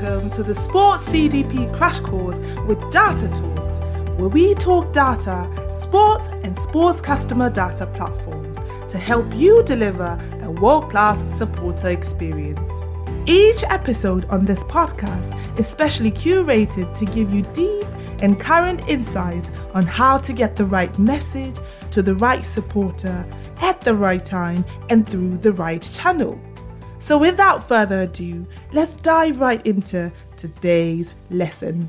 welcome to the Sports CDP Crash Course with Data Talks, where we talk data, sports, and sports customer data platforms to help you deliver a world class supporter experience. Each episode on this podcast is specially curated to give you deep and current insights on how to get the right message to the right supporter at the right time and through the right channel. So, without further ado, let's dive right into today's lesson.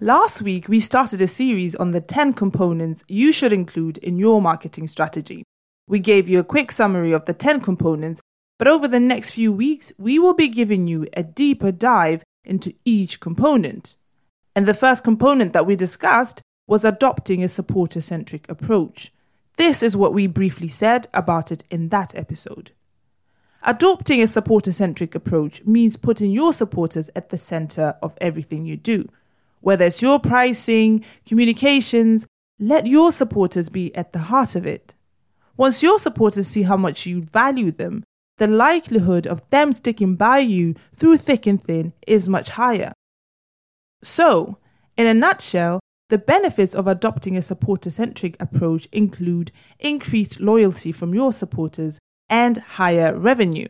Last week, we started a series on the 10 components you should include in your marketing strategy. We gave you a quick summary of the 10 components, but over the next few weeks, we will be giving you a deeper dive into each component. And the first component that we discussed was adopting a supporter centric approach. This is what we briefly said about it in that episode. Adopting a supporter centric approach means putting your supporters at the center of everything you do. Whether it's your pricing, communications, let your supporters be at the heart of it. Once your supporters see how much you value them, the likelihood of them sticking by you through thick and thin is much higher. So, in a nutshell, the benefits of adopting a supporter centric approach include increased loyalty from your supporters and higher revenue.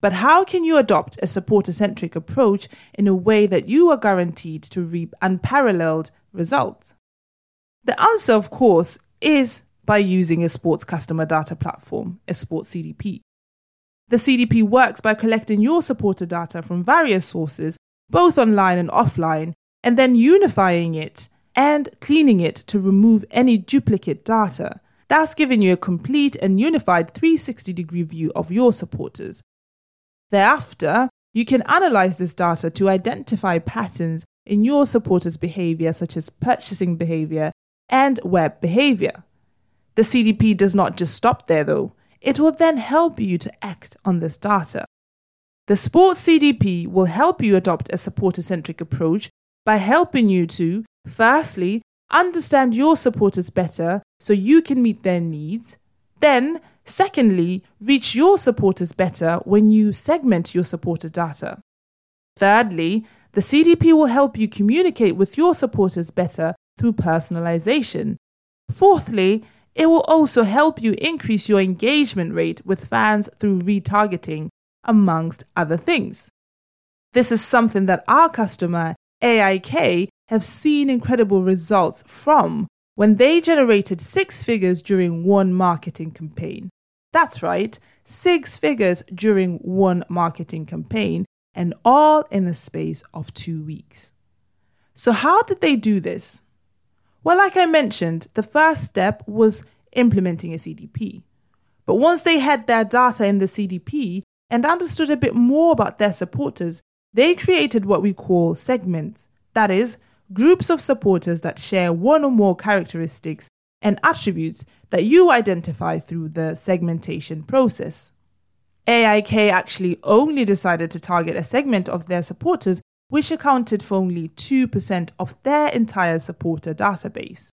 But how can you adopt a supporter centric approach in a way that you are guaranteed to reap unparalleled results? The answer, of course, is by using a sports customer data platform, a sports CDP. The CDP works by collecting your supporter data from various sources, both online and offline, and then unifying it and cleaning it to remove any duplicate data that's giving you a complete and unified 360 degree view of your supporters. Thereafter, you can analyze this data to identify patterns in your supporters' behavior, such as purchasing behavior and web behavior. The CDP does not just stop there, though, it will then help you to act on this data. The Sports CDP will help you adopt a supporter centric approach by helping you to, firstly, understand your supporters better so you can meet their needs. Then, secondly, reach your supporters better when you segment your supporter data. Thirdly, the CDP will help you communicate with your supporters better through personalization. Fourthly, it will also help you increase your engagement rate with fans through retargeting, amongst other things. This is something that our customer, AIK, have seen incredible results from when they generated six figures during one marketing campaign. That's right, six figures during one marketing campaign, and all in the space of two weeks. So, how did they do this? Well, like I mentioned, the first step was implementing a CDP. But once they had their data in the CDP and understood a bit more about their supporters, they created what we call segments. That is, groups of supporters that share one or more characteristics and attributes that you identify through the segmentation process. AIK actually only decided to target a segment of their supporters which accounted for only 2% of their entire supporter database.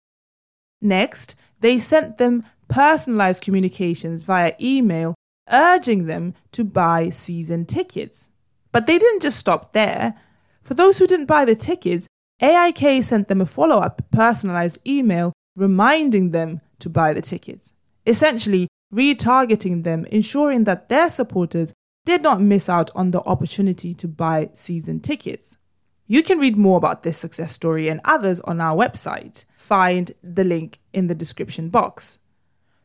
Next, they sent them personalized communications via email urging them to buy season tickets. But they didn't just stop there. For those who didn't buy the tickets, AIK sent them a follow up personalized email reminding them to buy the tickets, essentially retargeting them, ensuring that their supporters did not miss out on the opportunity to buy season tickets. You can read more about this success story and others on our website. Find the link in the description box.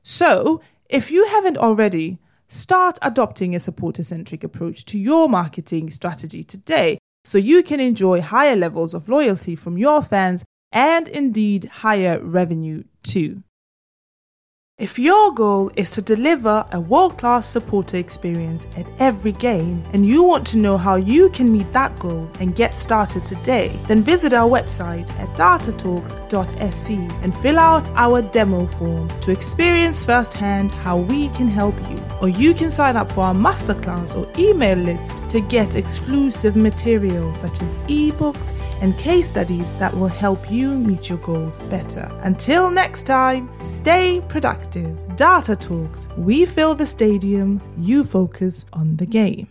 So, if you haven't already, start adopting a supporter centric approach to your marketing strategy today so you can enjoy higher levels of loyalty from your fans and indeed higher revenue too. If your goal is to deliver a world class supporter experience at every game and you want to know how you can meet that goal and get started today, then visit our website at datatalks.se and fill out our demo form to experience firsthand how we can help you. Or you can sign up for our masterclass or email list to get exclusive materials such as ebooks and case studies that will help you meet your goals better. Until next time, stay productive. Data Talks. We fill the stadium, you focus on the game.